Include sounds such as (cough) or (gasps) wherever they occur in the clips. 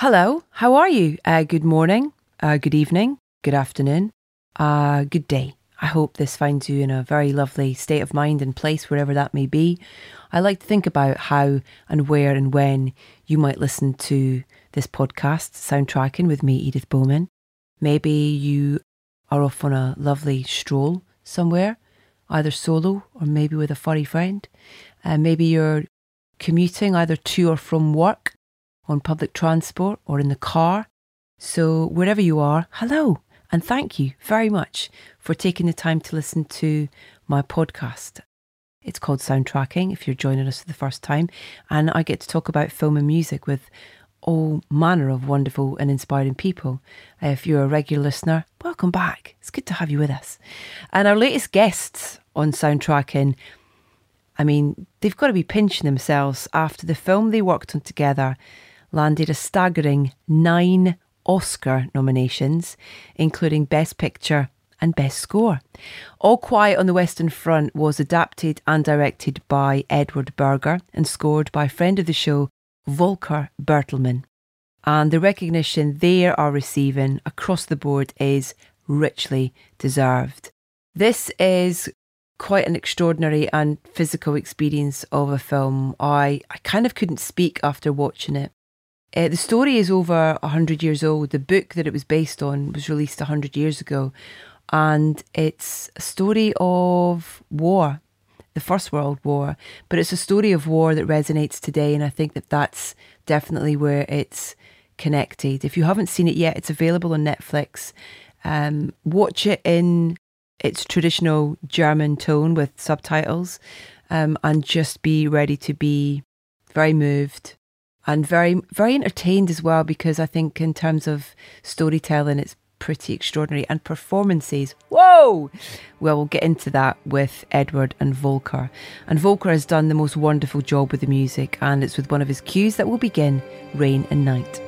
Hello, how are you? Uh, good morning, uh, good evening, good afternoon, uh, good day. I hope this finds you in a very lovely state of mind and place, wherever that may be. I like to think about how and where and when you might listen to this podcast, Soundtracking with me, Edith Bowman. Maybe you are off on a lovely stroll somewhere, either solo or maybe with a furry friend. Uh, maybe you're commuting either to or from work on public transport or in the car. So, wherever you are, hello, and thank you very much for taking the time to listen to my podcast. It's called Soundtracking if you're joining us for the first time, and I get to talk about film and music with all manner of wonderful and inspiring people. If you're a regular listener, welcome back. It's good to have you with us. And our latest guests on Soundtracking, I mean, they've got to be pinching themselves after the film they worked on together landed a staggering nine Oscar nominations, including Best Picture and Best Score. All Quiet on the Western Front was adapted and directed by Edward Berger and scored by friend of the show, Volker Bertelmann. And the recognition they are receiving across the board is richly deserved. This is quite an extraordinary and physical experience of a film. I, I kind of couldn't speak after watching it. Uh, the story is over 100 years old. The book that it was based on was released 100 years ago. And it's a story of war, the First World War, but it's a story of war that resonates today. And I think that that's definitely where it's connected. If you haven't seen it yet, it's available on Netflix. Um, watch it in its traditional German tone with subtitles um, and just be ready to be very moved and very very entertained as well because I think in terms of storytelling it's pretty extraordinary and performances. Whoa! Well, we'll get into that with Edward and Volker. And Volker has done the most wonderful job with the music, and it's with one of his cues that we'll begin Rain and Night.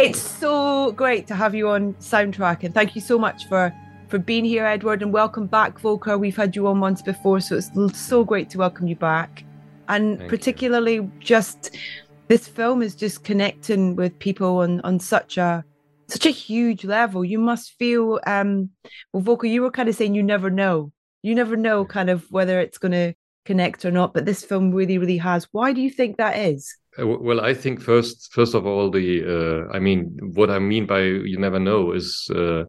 It's so great to have you on Soundtrack, and thank you so much for for being here, Edward, and welcome back, Volker. We've had you on once before, so it's so great to welcome you back. And thank particularly, you. just this film is just connecting with people on on such a such a huge level. You must feel, um, well, Volker, you were kind of saying you never know. You never know, kind of whether it's going to connect or not. But this film really, really has. Why do you think that is? Uh, well, I think first, first of all, the uh, I mean, what I mean by you never know is, uh,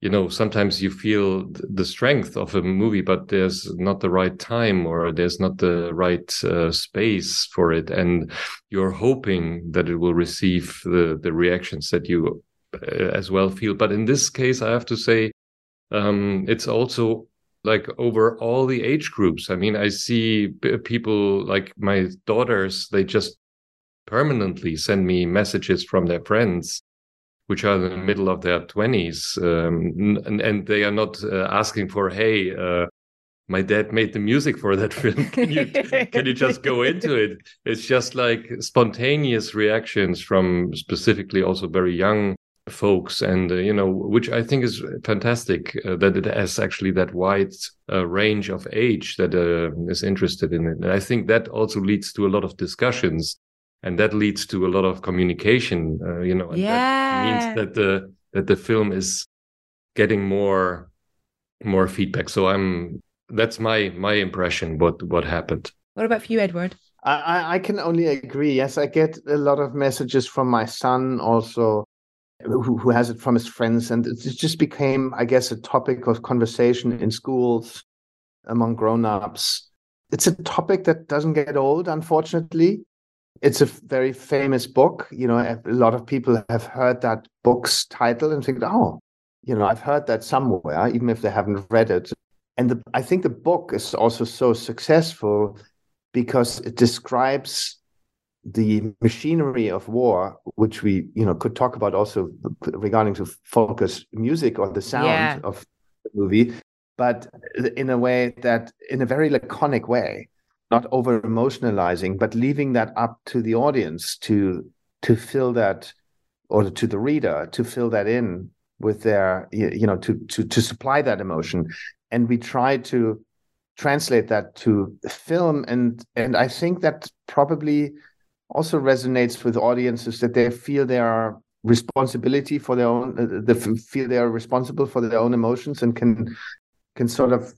you know, sometimes you feel the strength of a movie, but there's not the right time or there's not the right uh, space for it, and you're hoping that it will receive the the reactions that you uh, as well feel. But in this case, I have to say, um, it's also like over all the age groups. I mean, I see people like my daughters, they just permanently send me messages from their friends which are in the middle of their 20s um, and, and, they are not uh, asking for hey uh, my dad made the music for that (laughs) film. Can you can you just go into it? It's just like spontaneous reactions from specifically also very young folks and uh, you know which i think is fantastic uh, that it has actually that wide uh, range of age that uh, is interested in it. And i think that also leads to a lot of discussions and that leads to a lot of communication uh, you know and yeah. that means that the that the film is getting more more feedback so i'm that's my my impression what what happened what about for you edward I, I can only agree. Yes, I get a lot of messages from my son also, who, who has it from his friends. And it just became, I guess, a topic of conversation in schools among grown ups. It's a topic that doesn't get old, unfortunately it's a very famous book. You know, a lot of people have heard that book's title and think, oh, you know, I've heard that somewhere, even if they haven't read it. And the, I think the book is also so successful because it describes the machinery of war, which we, you know, could talk about also regarding to focus music or the sound yeah. of the movie, but in a way that, in a very laconic way, not over emotionalizing, but leaving that up to the audience to to fill that, or to the reader to fill that in with their, you know, to to to supply that emotion, and we try to translate that to film, and and I think that probably also resonates with audiences that they feel they are responsibility for their own uh, they feel they are responsible for their own emotions and can can sort of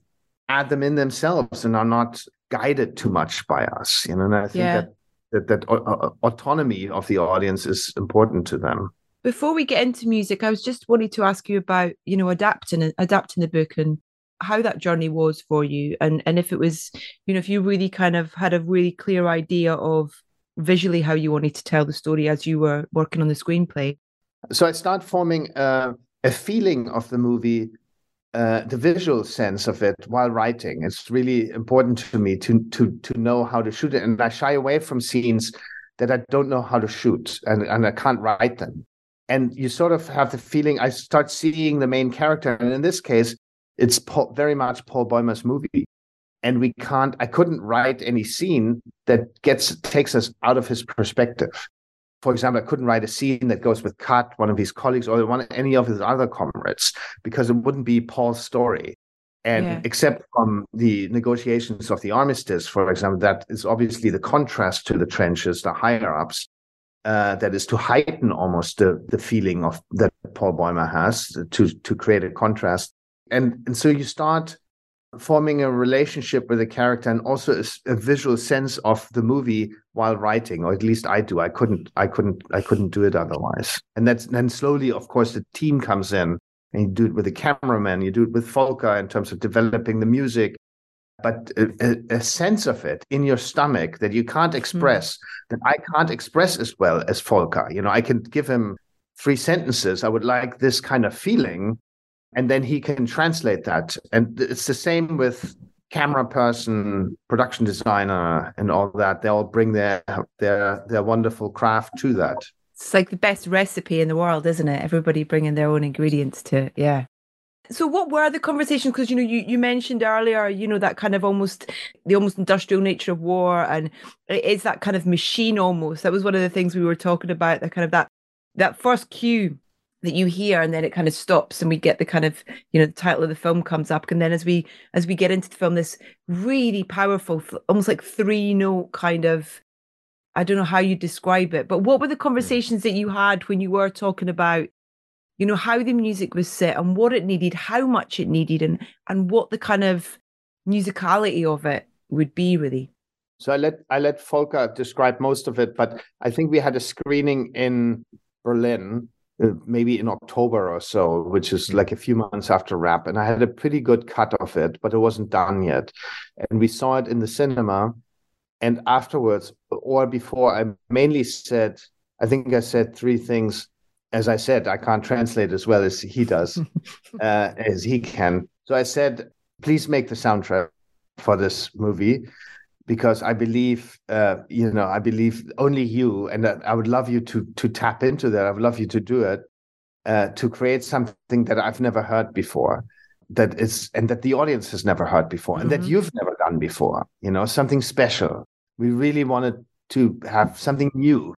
add them in themselves and are not guided too much by us you know and i think yeah. that that, that uh, autonomy of the audience is important to them. Before we get into music i was just wanting to ask you about you know adapting adapting the book and how that journey was for you. And and if it was you know if you really kind of had a really clear idea of visually how you wanted to tell the story as you were working on the screenplay. So i start forming uh, a feeling of the movie uh, the visual sense of it while writing. It's really important to me to to to know how to shoot it, and I shy away from scenes that I don't know how to shoot and and I can't write them. And you sort of have the feeling I start seeing the main character, and in this case, it's Paul, very much Paul Bäumer's movie. And we can't. I couldn't write any scene that gets takes us out of his perspective for example, I couldn't write a scene that goes with Kat, one of his colleagues, or one any of his other comrades, because it wouldn't be Paul's story. And yeah. except from the negotiations of the armistice, for example, that is obviously the contrast to the trenches, the higher ups, uh, that is to heighten almost the the feeling of that Paul Bäumer has to to create a contrast. And and so you start forming a relationship with a character and also a, a, visual sense of the movie while writing or at least i do. I couldn't i couldn't i couldn't do it otherwise. And that's then slowly of course the team comes in and you do it with the cameraman you do it with Volker in terms of developing the music. But a, a sense of it in your stomach that you can't express mm-hmm. that i can't express as well as Volker. You know i can give him three sentences. I would like this kind of feeling and then he can translate that. And it's the same with camera person, production designer, and all that. They all bring their their their wonderful craft to that. It's like the best recipe in the world, isn't it? Everybody bringing their own ingredients to it. Yeah. So what were the conversations? Because you know, you, you mentioned earlier, you know, that kind of almost the almost industrial nature of war, and it is that kind of machine almost. That was one of the things we were talking about. That kind of that that first cue that you hear and then it kind of stops and we get the kind of you know the title of the film comes up and then as we as we get into the film this really powerful almost like three note kind of i don't know how you describe it but what were the hmm. conversations that you had when you were talking about you know how the music was set and what it needed how much it needed and and what the kind of musicality of it would be really so i let i let Volker describe most of it but i think we had a screening in berlin maybe in October or so, which is like a few months after wrap. And I had a pretty good cut of it, but it wasn't done yet. And we saw it in the cinema. And afterwards, or before, I mainly said, I think I said three things. As I said, I can't translate as well as he does, (laughs) uh, as he can. So I said, please make the soundtrack for this movie because I believe, uh, you know, I believe only you, and I would love you to to tap into that. I would love you to do it uh, to create something that I've never heard before, that is, and that the audience has never heard before, mm-hmm. and that mm-hmm. you've never done before. You know, something special. We really wanted to have something new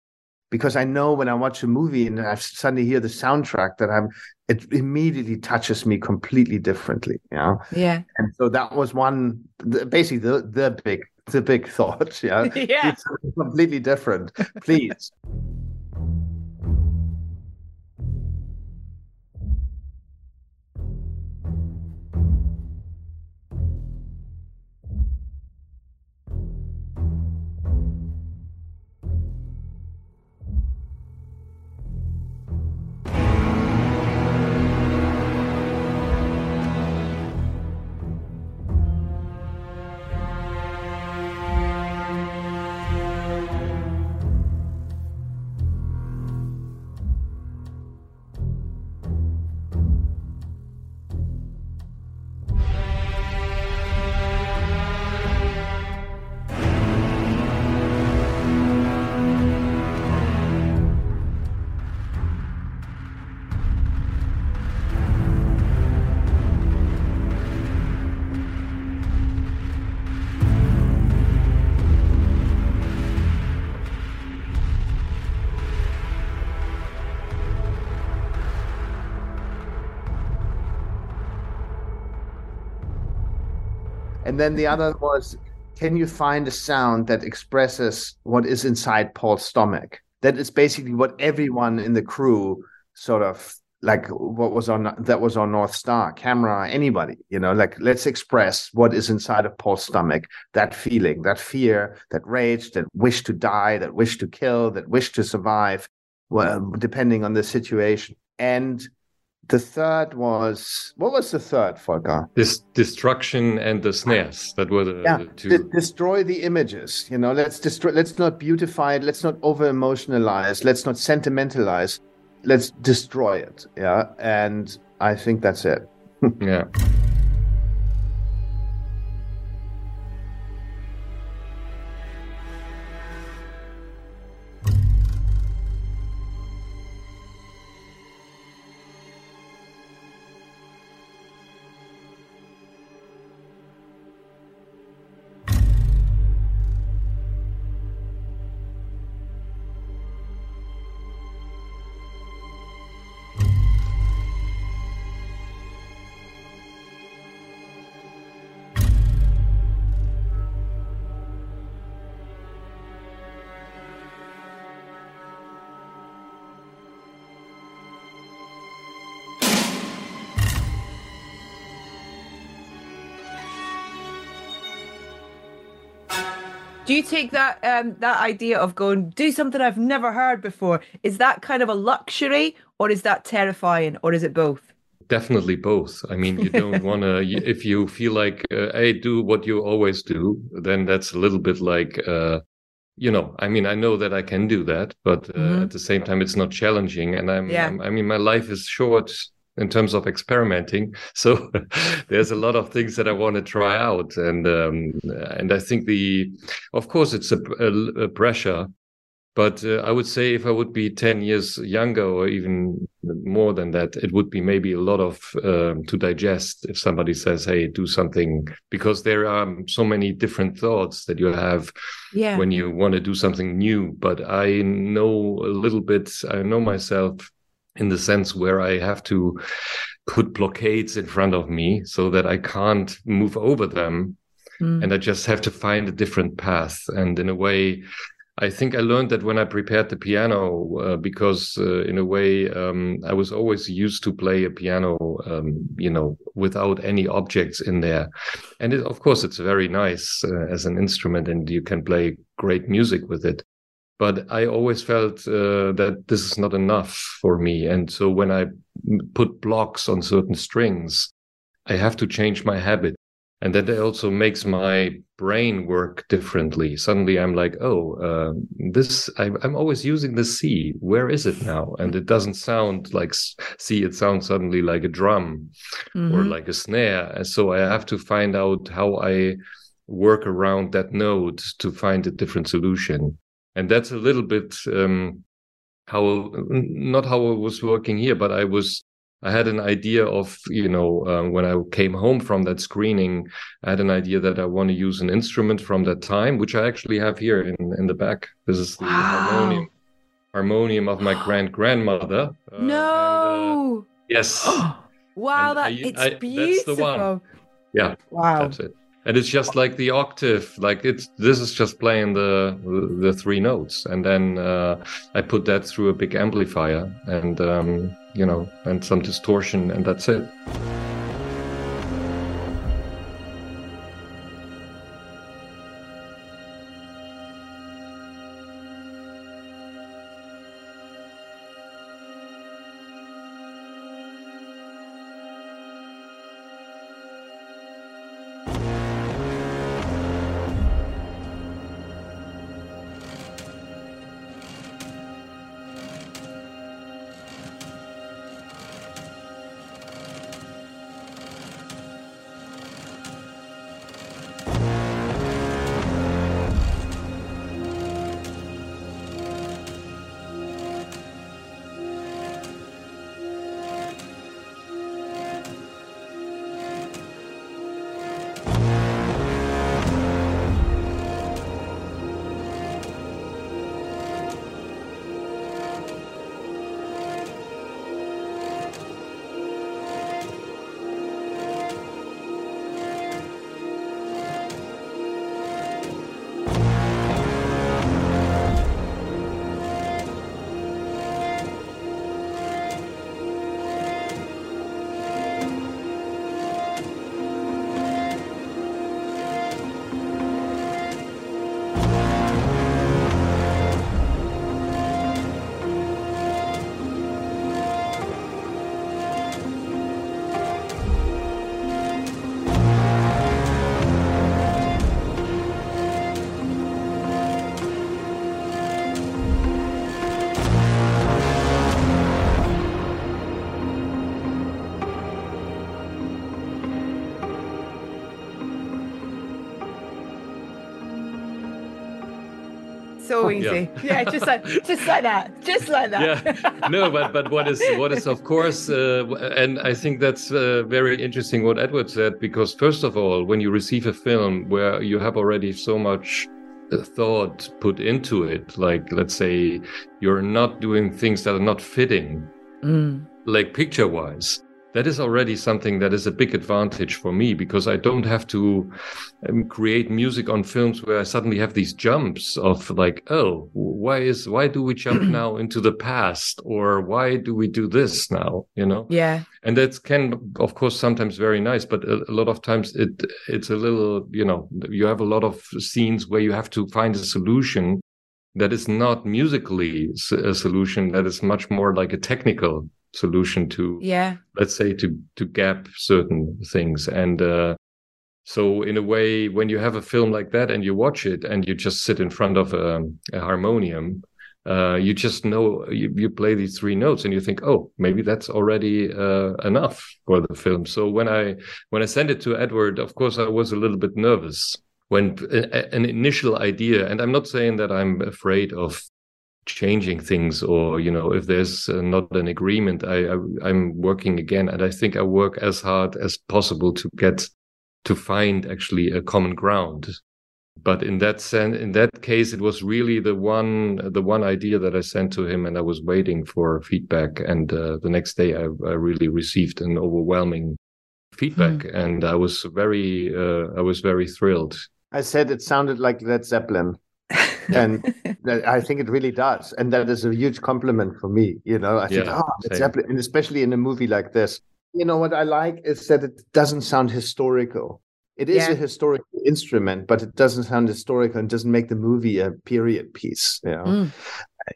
because I know when I watch a movie and I suddenly hear the soundtrack that I'm, it immediately touches me completely differently. You know? Yeah. And so that was one, basically the the big the big thought. Yeah. (laughs) yeah. It's completely different. Please. (laughs) And then the other was, can you find a sound that expresses what is inside Paul's stomach? That is basically what everyone in the crew sort of like what was on that was on North Star camera, anybody, you know, like let's express what is inside of Paul's stomach, that feeling, that fear, that rage, that wish to die, that wish to kill, that wish to survive, well, depending on the situation. And the third was what was the third, Volker? This destruction and the snares that were the, yeah, the two. De- destroy the images. You know, let's destroy. Let's not beautify it. Let's not over emotionalize. Let's not sentimentalize let's destroy it. Yeah. And I think that's it. (laughs) yeah. Do you take that um, that idea of going do something I've never heard before? Is that kind of a luxury, or is that terrifying, or is it both? Definitely both. I mean, you don't (laughs) want to. If you feel like, uh, hey, do what you always do, then that's a little bit like, uh, you know. I mean, I know that I can do that, but uh, mm-hmm. at the same time, it's not challenging. And I'm, yeah. I'm, I mean, my life is short in terms of experimenting. (laughs) So there's a lot of things that I want to try out, and um, and I think the, of course, it's a, a, a pressure, but uh, I would say if I would be ten years younger or even more than that, it would be maybe a lot of um, to digest if somebody says, "Hey, do something," because there are so many different thoughts that you have yeah. when you want to do something new. But I know a little bit. I know myself in the sense where I have to put blockades in front of me so that I can't move over them. Mm. And I just have to find a different path. And in a way, I think I learned that when I prepared the piano, uh, because uh, in a way, um, I was always used to play a piano, um, you know, without any objects in there. And it, of course, it's very nice uh, as an instrument and you can play great music with it but I always felt uh, that this is not enough for me. And so when I put blocks on certain strings, I have to change my habit. And that also makes my brain work differently. Suddenly I'm like, oh, uh, this, I, am always using the C. Where is it now? And it doesn't sound like C. It sounds suddenly like a drum mm-hmm. or like a snare. And so I have to find out how I work around that note to find a different solution and that's a little bit um, how not how I was working here, but I was I had an idea of you know uh, when I came home from that screening, I had an idea that I want to use an instrument from that time, which I actually have here in in the back. This is the wow. harmonium harmonium of my grand (gasps) grandmother. Uh, no. And, uh, yes. (gasps) wow, that I, it's I, beautiful. That's the one. Yeah. Wow. That's it and it's just like the octave like it's this is just playing the the three notes. And then uh, i put that through a big amplifier and um, you know and some distortion and that's it So easy. Yeah, yeah just like just like that. Just like that. Yeah. No, but but what is what is of course, uh, and I think that's uh, very interesting what Edward said because first of all, when you receive a film where you have already so much uh, thought put into it, like let's say you're not doing things that are not fitting, mm. like picture wise that is already something that is a big advantage for me because I don't have to um, create music on films where I suddenly have these jumps of like, oh, why is why do we jump (clears throat) now into the past or why do we do this now? You know? Yeah. And that can, of course, sometimes very nice, but a, a lot of times it it's a little, you know, you have a lot of scenes where you have to find a solution that is not musically a solution that is much more like a technical solution to yeah. let's say to to gap certain things. And uh so in a way when you have a film like that and you watch it and you just sit in front of a, a harmonium uh, you just know you, you, play these three notes and you think oh maybe that's already uh, enough for the film. So when i when i sent it to edward of course i was a little bit nervous when a, an initial idea and i'm not saying that i'm afraid of changing things or you know if there's uh, not an agreement I, I am working again. And i think i work as hard as possible to get to find actually a common ground. But in that sense in that case it was really the one the one idea that i sent to him and i was waiting for feedback. And uh, the next day I, I, really received an overwhelming feedback mm. and i was very uh, i was very thrilled. I said it sounded like led zeppelin and (laughs) I think it really does, and that is a huge compliment for me. You know, I think, yeah, oh, it's and especially in a movie like this. You know what I like is that it doesn't sound historical. It is yeah. a historical instrument, but it doesn't sound historical and doesn't make the movie a period piece. You know, mm.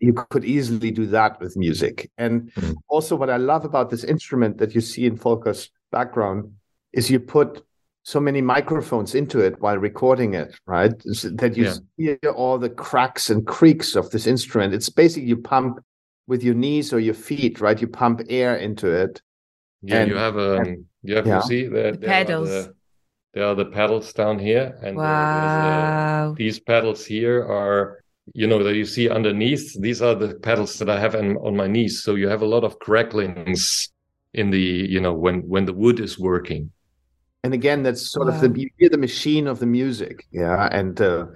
you could easily do that with music. And mm. also, what I love about this instrument that you see in Volker's background is you put so many microphones into it while recording it, right? That you yeah. hear all the cracks and creaks of this instrument. It's basically you pump with your knees or your feet, right? You pump air into it. Yeah, and, you have a um, you have yeah. to see the, the pedals. The, there are the pedals down here, and wow. these pedals here are you know that you see underneath. These are the pedals that I have in, on my knees. So you have a lot of cracklings in the you know when when the wood is working and again that's sort wow. of the you hear the machine of the music yeah and uh,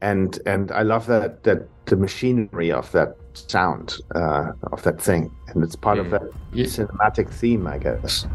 and and i love that that the machinery of that sound uh, of that thing and it's part mm. of that yeah. cinematic theme i guess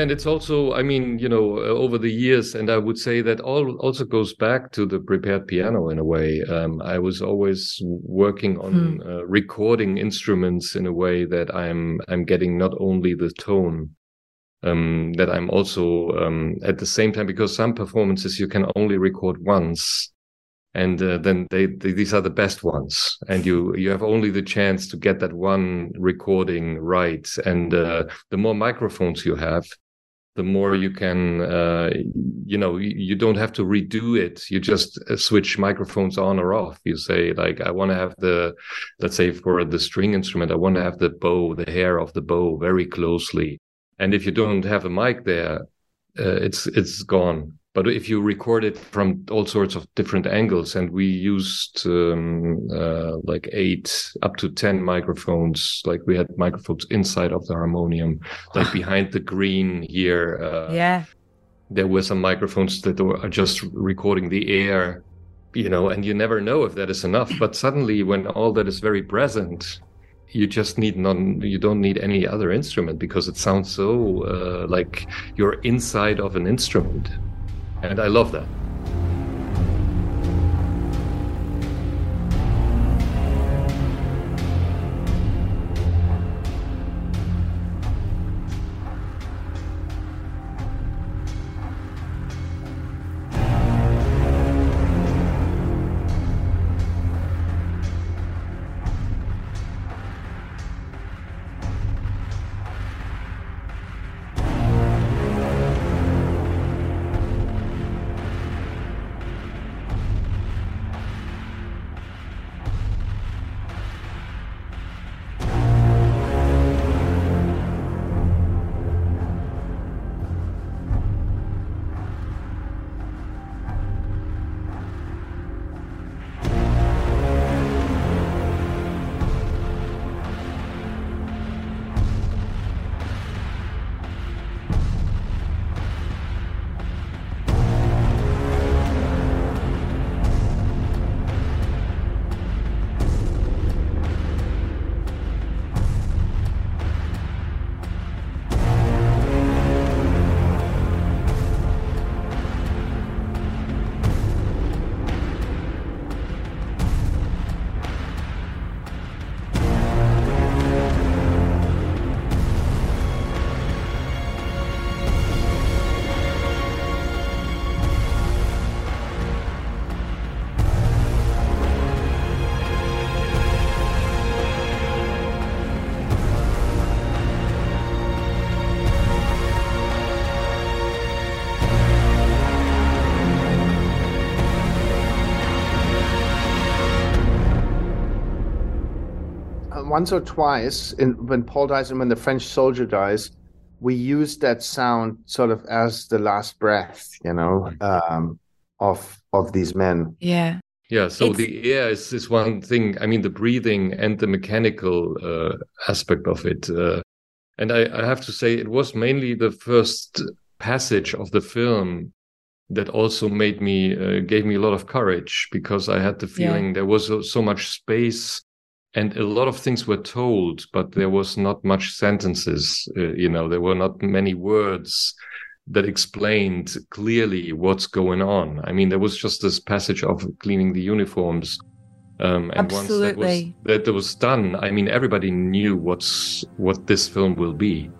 Yeah, and it's also, I mean, you know, uh, over the years, and I would say that all also goes back to the prepared piano in a way. Um, I was always working on hmm. uh, recording instruments in a way that I'm I'm getting not only the tone, um, that I'm also um, at the same time because some performances you can only record once, and uh, then they, they, these are the best ones and you you have only the chance to get that one recording right and uh, the more microphones you have the more you can uh, you know you, don't have to redo it. You just uh, switch microphones on or off. You say like i want to have the let's say for the string instrument i want to have the bow the hair of the bow very closely. And if you don't have a mic there uh, it's it's gone but if you record it from all sorts of different angles and we used um, uh, like eight up to 10 microphones like we had microphones inside of the harmonium (sighs) like behind the green here uh, yeah there were some microphones that were just recording the air you know, and you never know if that is enough. But suddenly, when all that is very present, you just need none You don't need any other instrument because it sounds so uh, like you're inside of an instrument, and I love that. Once or twice in, when Paul dies and when the French soldier dies, we use that sound sort of as the last breath, you know, um, of of these men. Yeah. Yeah, so it's... the air is, is one thing. I mean, the breathing and the mechanical uh, aspect of it. Uh, and I, I have to say, it was mainly the first passage of the film that also made me uh, gave me a lot of courage because I had the feeling yeah. there was so much space and a lot of things were told but there was not much sentences uh, you know there were not many words that explained clearly what's going on i mean there was just this passage of cleaning the uniforms um, and Absolutely. once that was, that, was done i mean everybody knew what's what this film will be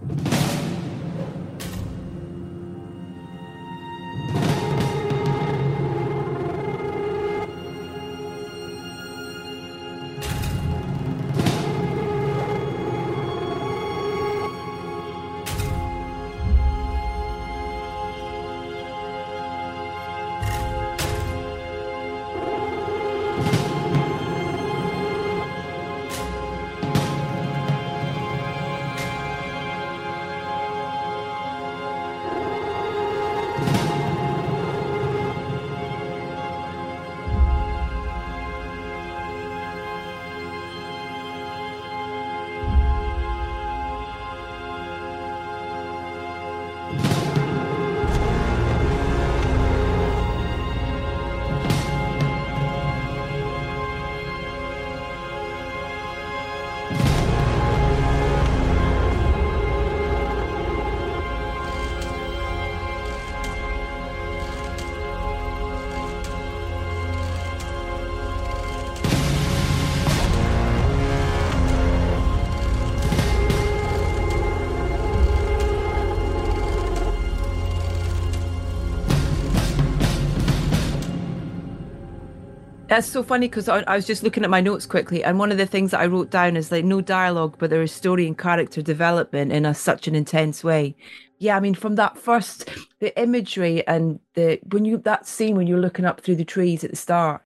That's so funny because I, I, was just looking at my notes quickly, and one of the things that I wrote down is like no dialogue, but there is story and character development in a such an intense way. Yeah, I mean, from that first, the imagery and the when you that scene when you're looking up through the trees at the start,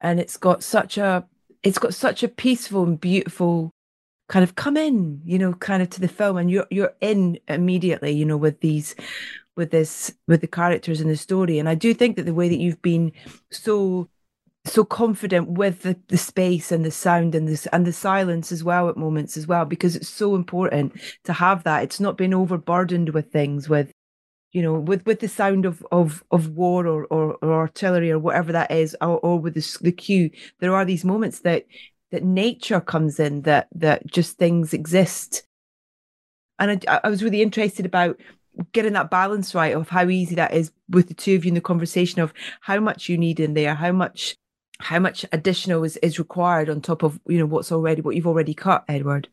and it's got such a it's got such a peaceful and beautiful kind of come in, you know, kind of to the film, and you're you're in immediately, you know, with these with this with the characters and the story. And I do think that the way that you've been so so confident with the, the space and the sound and this and the silence as well at moments as well because it's so important to have that it's not being overburdened with things with you know, with with the sound of of of war or or, or artillery or whatever that is, or, or with the the cue, there are these moments that that nature comes in, that that just things exist. And I, I was really interested about getting that balance right of how easy that is with the two of you in the conversation of how much you need in there, how much how much additional is, is required on top of you know what's already what you've already cut, Edward?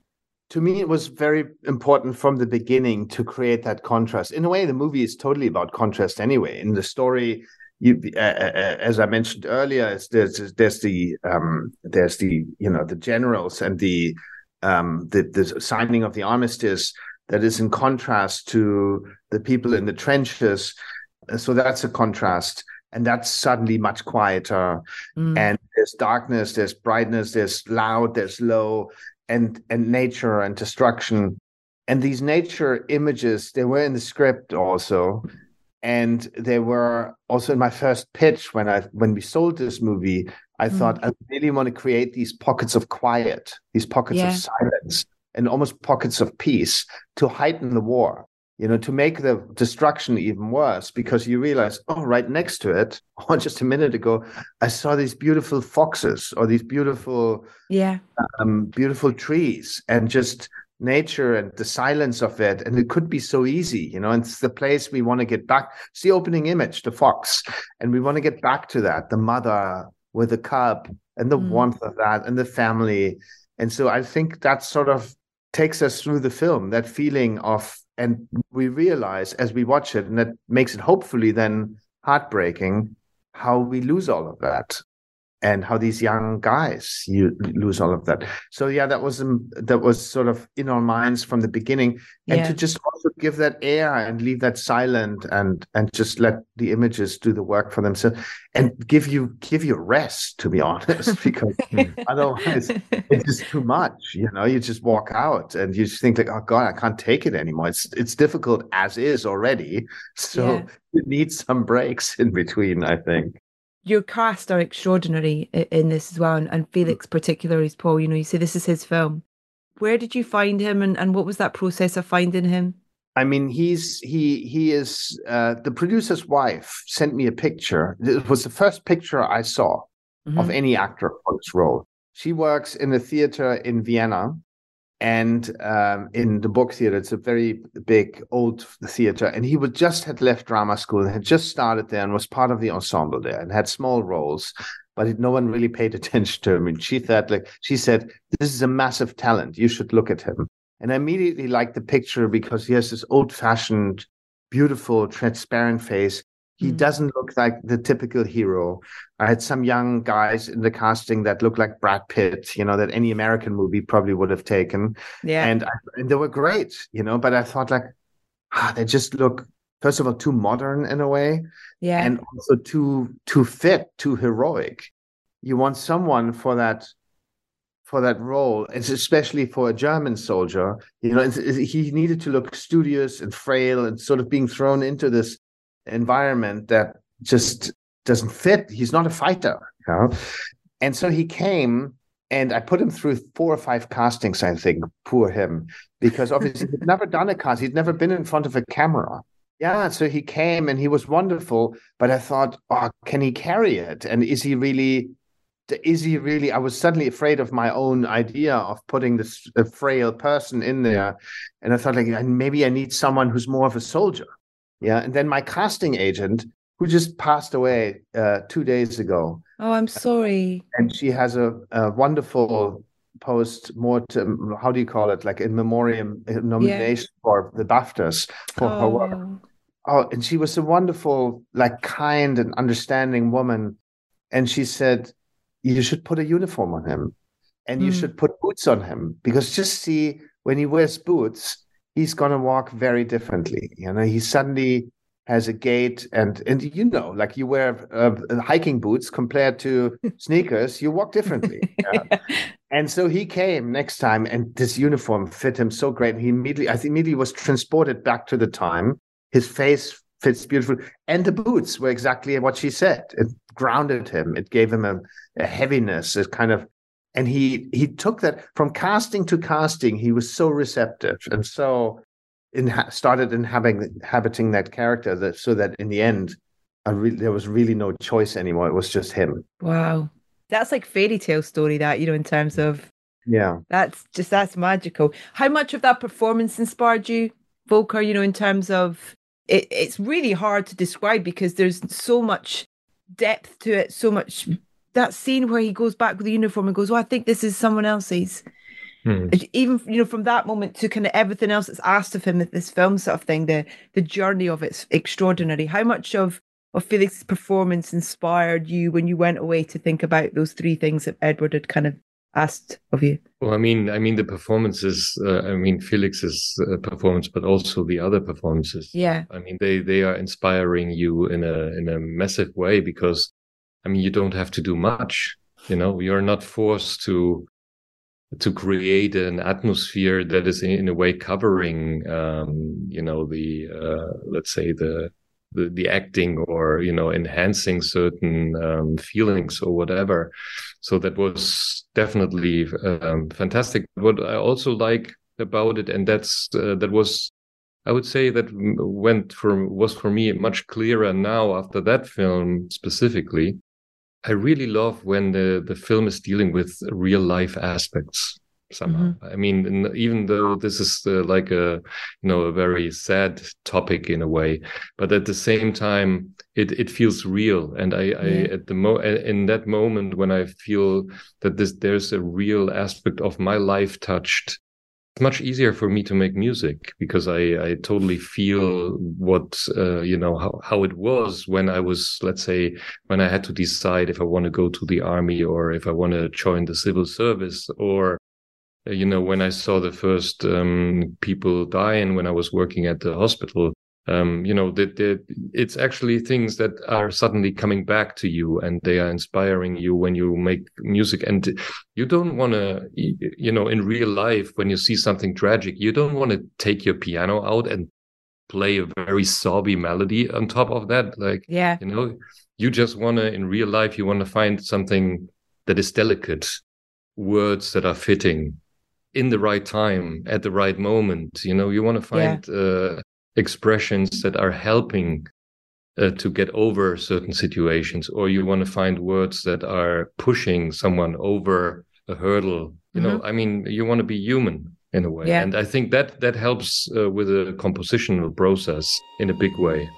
To me it was very important from the beginning to create that contrast. In a way the movie is totally about contrast anyway. In the story you uh, uh, as i mentioned earlier there's there's the um, there's the you know the generals and the um, the, the signing of the armistice that is in contrast to the people in the trenches. So that's a contrast and that's suddenly much quieter mm. and there's darkness there's brightness there's loud there's low and and nature and destruction and these nature images they were in the script also and they were also in my first pitch when i when we sold this movie i mm. thought i really want to create these pockets of quiet these pockets yeah. of silence and almost pockets of peace to heighten the war you know, to make the destruction even worse because you realize, oh, right next to it, (laughs) or just a minute ago, I saw these beautiful foxes or these beautiful, yeah, um, beautiful trees and just nature and the silence of it. And it could be so easy, you know, and it's the place we want to get back. It's the opening image, the fox. And we want to get back to that, the mother with the cub and the mm. warmth of that and the family. And so I think that sort of takes us through the film, that feeling of and we realize as we watch it, and that makes it hopefully then heartbreaking, how we lose all of that and how these young guys you lose all of that. So yeah that was um, that was sort of in our minds from the beginning. And yeah. to just also give that air and leave that silent and and just let the images do the work for themselves and give you give you rest to be (laughs) honest because (laughs) otherwise it's just too much you know? You just walk out and you just think like oh god i can't take it anymore. It's it's difficult as is already. So yeah. (laughs) you need some breaks in between i think your cast are extraordinary in this as well, and, and Felix particularly, is Paul. You know, you say this is his film. Where did you find him, and, and what was that process of finding him? I mean, he's he he is uh, the producer's wife sent me a picture. It was the first picture I saw mm-hmm. of any actor for this role. She works in a theater in Vienna, and um, in the Burg Theater. It's a very big old theater, and he would just had left drama school and had just started there and was part of the ensemble there and had small roles, but no one really paid (laughs) attention to him. And she thought, like she said, this is a massive talent. You should look at him. And I immediately liked the picture because he has this old-fashioned, beautiful, transparent face. He mm. doesn't look like the typical hero. I had some young guys in the casting that looked like Brad Pitt, you know, that any American movie probably would have taken. Yeah. And, I, and they were great, you know, but I thought like, ah, they just look, first of all, too modern in a way. Yeah. And also too, too fit, too heroic. You want someone for that for that role, it's especially for a German soldier. You know, it's, it's, he needed to look studious and frail and sort of being thrown into this environment that just doesn't fit. He's not a fighter, you know? And so he came and I put him through four or five castings, I think. Poor him. Because obviously he'd (laughs) never done a cast, he'd never been in front of a camera. Yeah, so he came and he was wonderful, but I thought, oh, can he carry it? And is he really is he really i was suddenly afraid of my own idea of putting this frail person in there and i thought like maybe i need someone who's more of a soldier yeah. And then my casting agent, who just passed away uh, two days ago. Oh, I'm sorry. And she has a, a wonderful post mortem, how do you call it? Like in memoriam uh, nomination yeah. for the BAFTAs for oh. her work. Oh. and she was a wonderful, like kind and understanding woman. And she said, You should put a uniform on him and you mm. should put boots on him because just see when he wears boots, he's going to walk very differently. You know, he suddenly has a gait and and you know like you wear uh, hiking boots compared to (laughs) sneakers you walk differently (laughs) yeah. and so he came next time and this uniform fit him so great. He immediately i think immediately was transported back to the time. His face fits beautiful and the boots were exactly what she said. It grounded him. It gave him a, a heaviness a kind of and he he took that from casting to casting he was so receptive and so inha- started inhabiting inhabiting that character that so that in the end re- there was really no choice anymore. It was just him. Wow. That's like fairy tale story that you know in terms of yeah. that's just that's magical. How much of that performance inspired you volker you know in terms of it, it's really hard to describe because there's so much depth to it so much that scene where he goes back with the uniform and goes oh i think this is someone else's Hmm. Even you know from that moment to kind of everything else that's asked of him at this film sort of thing, the the journey of it's extraordinary. How much of of Felix's performance inspired you when you went away to think about those three things that Edward had kind of asked of you? Well, I mean, I mean the performances. Uh, I mean Felix's uh, performance, but also the other performances. Yeah. I mean, they they are inspiring you in a in a massive way because, I mean, you don't have to do much. You know, you're not forced to to create an atmosphere that is in a way covering um, you know the uh, let's say the, the, the acting or you know enhancing certain um, feelings or whatever so that was definitely um, fantastic what i also like about it and that's uh, that was i would say that went for was for me much clearer now after that film specifically I really love when the, the film is dealing with real life aspects somehow. Mm-hmm. I mean, even though this is uh, like a you know a very sad topic in a way, but at the same time, it it feels real. And I, yeah. I at the mo in that moment when I feel that this there's a real aspect of my life touched much easier for me to make music because I, I totally feel what uh, you know how, how it was when I was let's say when I had to decide if I want to go to the army or if I want to join the civil service or you know when I saw the first um, people dying when I was working at the hospital um, you know that it's actually things that are suddenly coming back to you and they are inspiring you when you make music. And you don't want to you know in real life when you see something tragic you don't want to take your piano out and play a very sobby melody on top of that. Like yeah. you know you just want to in real life you want to find something that is delicate words that are fitting in the right time at the right moment you know? You want to find yeah. uh, expressions that are helping uh, to get over certain situations or you want to find words that are pushing someone over a hurdle you mm-hmm. know i mean you want to be human in a way yeah. and i think that that helps uh, with a compositional process in a big way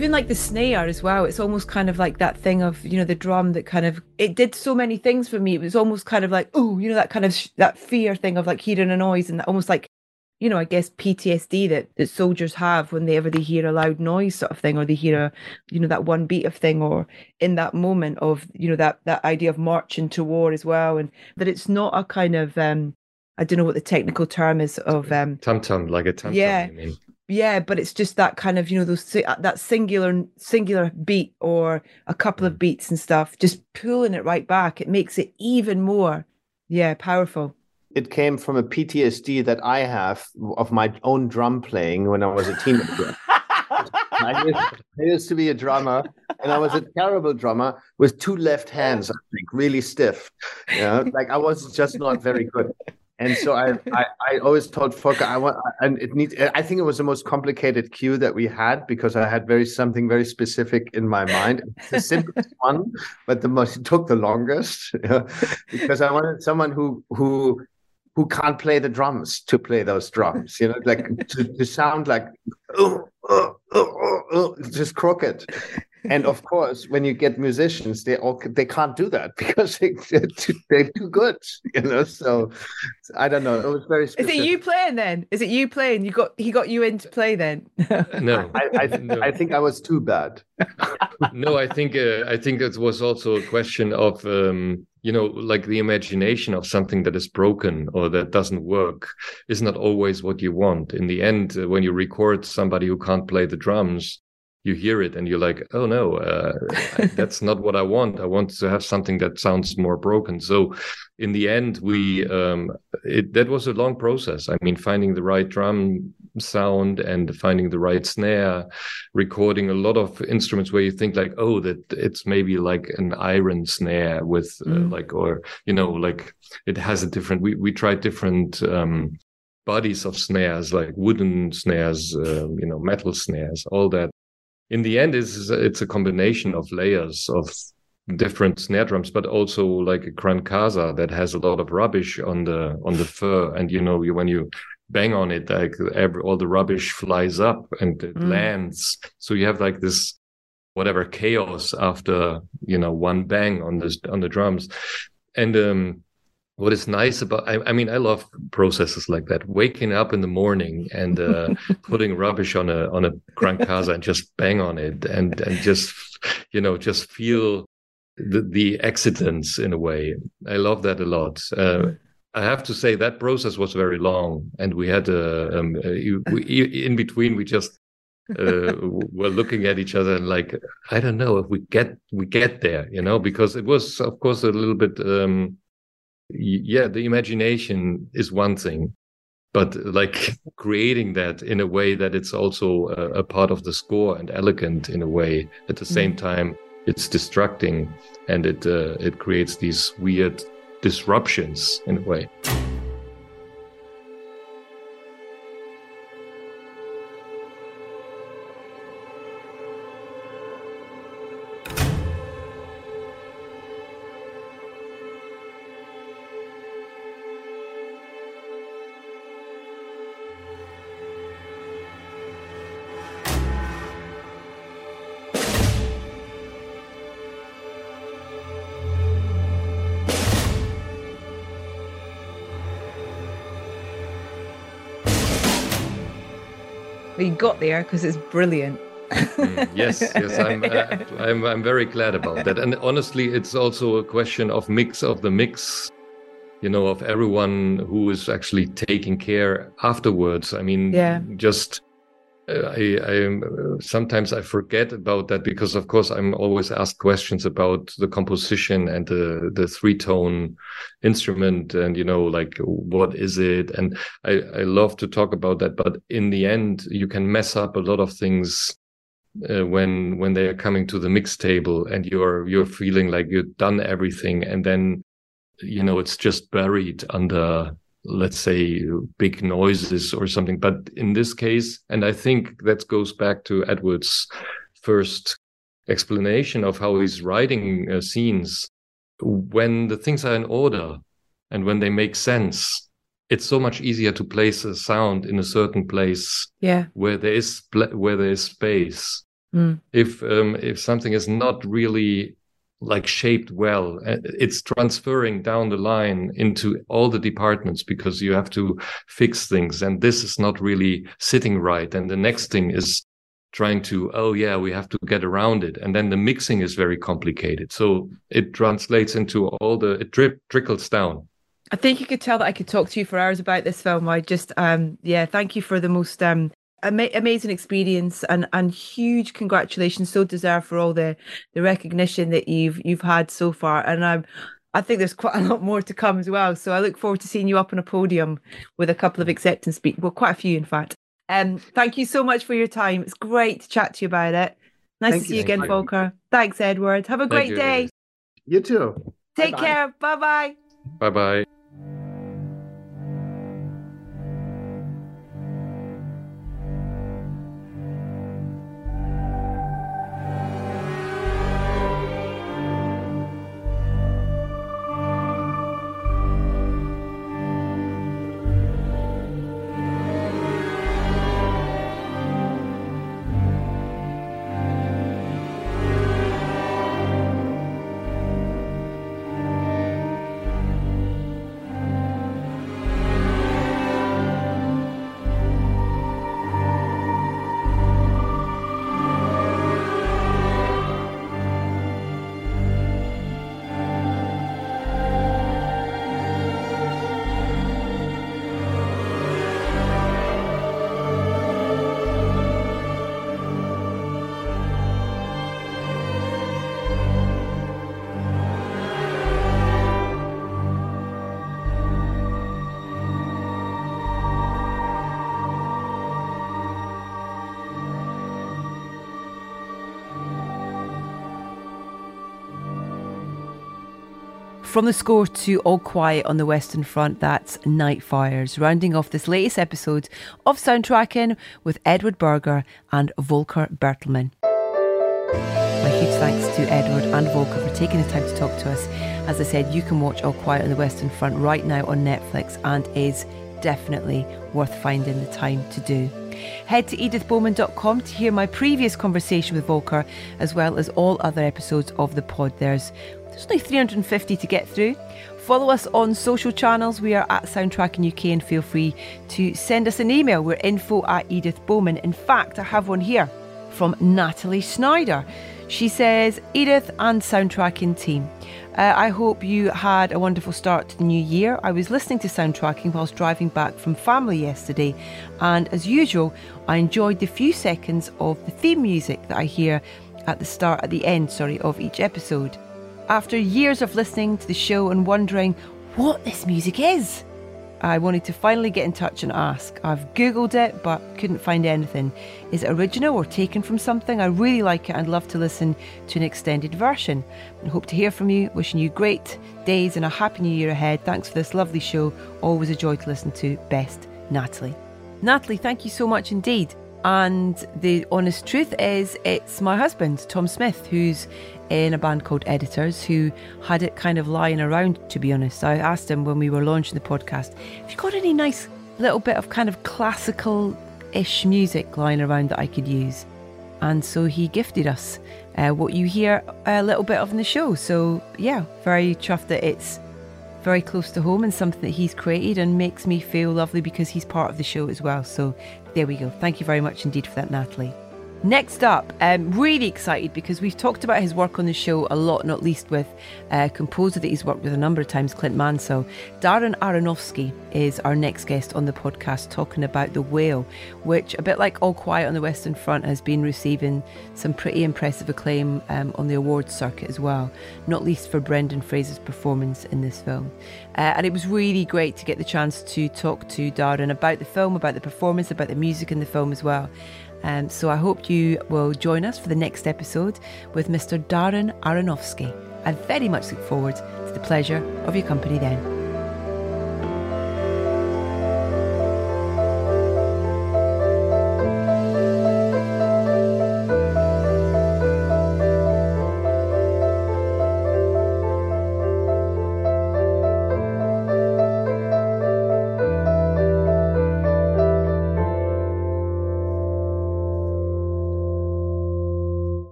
even like the snare as well it's almost kind of like that thing of you know the drum that kind of it did so many things for me. It was almost kind of like oh you know that kind of sh- that fear thing of like hearing a noise and almost like you know i guess ptsd that, that soldiers have whenever they hear a loud noise sort of thing or they hear a you know that one beat of thing or in that moment of you know that that idea of marching to war as well. And that it's not a kind of um I don't know what the technical term is of um tum tum like a tum yeah yeah but it's just that kind of you know those that singular singular beat or a couple of mm. beats and stuff just pulling it right back it makes it even more yeah powerful it came from a ptsd that i have of my own drum playing when i was a teenager (laughs) I used, I used to be a drummer, and I was a terrible drummer with two left hands. I think really stiff. You know, like I was just not very good. And so I, (laughs) I, I always told Volker I want, and it needs. I think it was the most complicated cue that we had because I had very something very specific in my mind. It's the simplest (laughs) one, but the most it took the longest (laughs) know, because I wanted someone who who who can't play the drums to play those drums. You know, like to, to sound like oh, oh, oh, oh, just crooked and of course, when you get musicians, they all they can't do that (laughs) because they, they're, too, they're too good, (laughs) you know. So I don't know. It was very. Specific. Is it you playing then? Is it you playing? You got he got you in to play then? (laughs) no, I I, no. I, think I was too bad. no, I think uh, I think it was also a question of. Um, you know, like the imagination of something that is broken or that doesn't work is not always what you want. In the end, uh, when you record somebody who can't play the drums, you hear it and you're like oh no uh, that's not what i want. I want to have something that sounds more broken. So in the end we um, it, that was a long process. I mean finding the right drum sound and finding the right snare recording a lot of instruments where you think like oh that it's maybe like an iron snare with uh, mm. like or you know like it has a different we we tried different um, bodies of snares like wooden snares uh, you know metal snares all that in the end is it's a combination of layers of different snare drums but also like a gran cassa that has a lot of rubbish on the on the fur. And you know you, when you bang on it like every, all the rubbish flies up and it mm. lands. So you have like this whatever chaos after you know one bang on this on the drums. And um what is nice about I, I, mean i love processes like that. Waking up in the morning and uh, (laughs) putting rubbish on a on a gran cassa and just bang on it and and just you know just feel the, the accidents in a way. I love that a lot. Uh, i have to say that process was very long and we had a, um, a we, in between we just uh, were looking at each other and like i don't know if we get we get there you know because it was of course a little bit um, yeah the imagination is one thing but like (laughs) creating that in a way that it's also a, a part of the score and elegant in a way at the same mm. time it's distracting and it uh, it creates these weird disruptions in a way There because it's brilliant. mm, yes, yes, I'm, uh, I'm, I'm very glad about that. And honestly, it's also a question of mix of the mix, you know, of everyone who is actually taking care afterwards. I mean, yeah, just I, I sometimes I forget about that because, of course, I'm always asked questions about the composition and the the three tone instrument, and you know, like what is it? And I I love to talk about that, but in the end, you can mess up a lot of things uh, when when they are coming to the mix table, and you're you're feeling like you've done everything, and then you know it's just buried under let's say big noises or something. But in this case and i think that goes back to edward's first explanation of how he's writing uh, scenes. When the things are in order and when they make sense it's so much easier to place a sound in a certain place yeah. where there is where there is space. Mm. if um, if something is not really like shaped well. It's transferring down the line into all the departments because you have to fix things and this is not really sitting right. And the next thing is trying to oh yeah we have to get around it. And then the mixing is very complicated. So it translates into all the it drip trickles down. I think you could tell that I could talk to you for hours about this film. I just, um, yeah, thank you for the most um, ama- amazing experience and and huge congratulations so deserved for all the the recognition that you've you've had so far and i'm I think there's quite a lot more to come as well. So I look forward to seeing you up on a podium with a couple of acceptance speeches. Well, quite a few, in fact. Um, thank you so much for your time. It's great to chat to you about it. Nice thank to see you, again, Volker. Thanks, Edward. Have a thank great you. day. You too. Take Bye-bye. care. Bye bye. Bye bye. From the score to All Quiet on the Western Front, that's Night Fires, rounding off this latest episode of Soundtracking with Edward Berger and Volker Bertelmann. My huge thanks to Edward and Volker for taking the time to talk to us. As I said, you can watch All Quiet on the Western Front right now on Netflix and is definitely worth finding the time to do. Head to edithbowman.com to hear my previous conversation with Volker, as well as all other episodes of the pod. There's there's only 350 to get through. Follow us on social channels. We are at Soundtracking UK and feel free to send us an email. We're info at Edith Bowman. In fact, I have one here from Natalie Schneider. She says, Edith and Soundtracking team, uh, I hope you had a wonderful start to the new year. I was listening to Soundtracking whilst driving back from family yesterday, and as usual, I enjoyed the few seconds of the theme music that I hear at the start, at the end, sorry, of each episode after years of listening to the show and wondering what this music is. I wanted to finally get in touch and ask. I've googled it but couldn't find anything. Is it original or taken from something? I really like it and love to listen to an extended version. And hope to hear from you. Wishing you great days and a happy new year ahead. Thanks for this lovely show. Always a joy to listen to. Best, Natalie. Natalie, thank you so much indeed. And the honest truth is, it's my husband, Tom Smith, who's in a band called Editors who had it kind of lying around, to be honest. I asked him when we were launching the podcast, have you got any nice little bit of kind of classical ish music lying around that I could use? And so he gifted us uh, what you hear a little bit of in the show. So, yeah, very chuffed that it's very close to home and something that he's created and makes me feel lovely because he's part of the show as well. So, there we go. Thank you very much indeed for that, Natalie. Next up, I'm really excited because we've talked about his work on the show a lot, not least with a composer that he's worked with a number of times, Clint Mansell. Darren Aronofsky is our next guest on the podcast talking about The Whale, which, a bit like All Quiet on the Western Front, has been receiving some pretty impressive acclaim um, on the awards circuit as well, not least for Brendan Fraser's performance in this film. Uh, and it was really great to get the chance to talk to Darren about the film, about the performance, about the music in the film as well. Um, so I hope you will join us for the next episode with Mr. Darren Aronofsky. I very much look forward to the pleasure of your company then.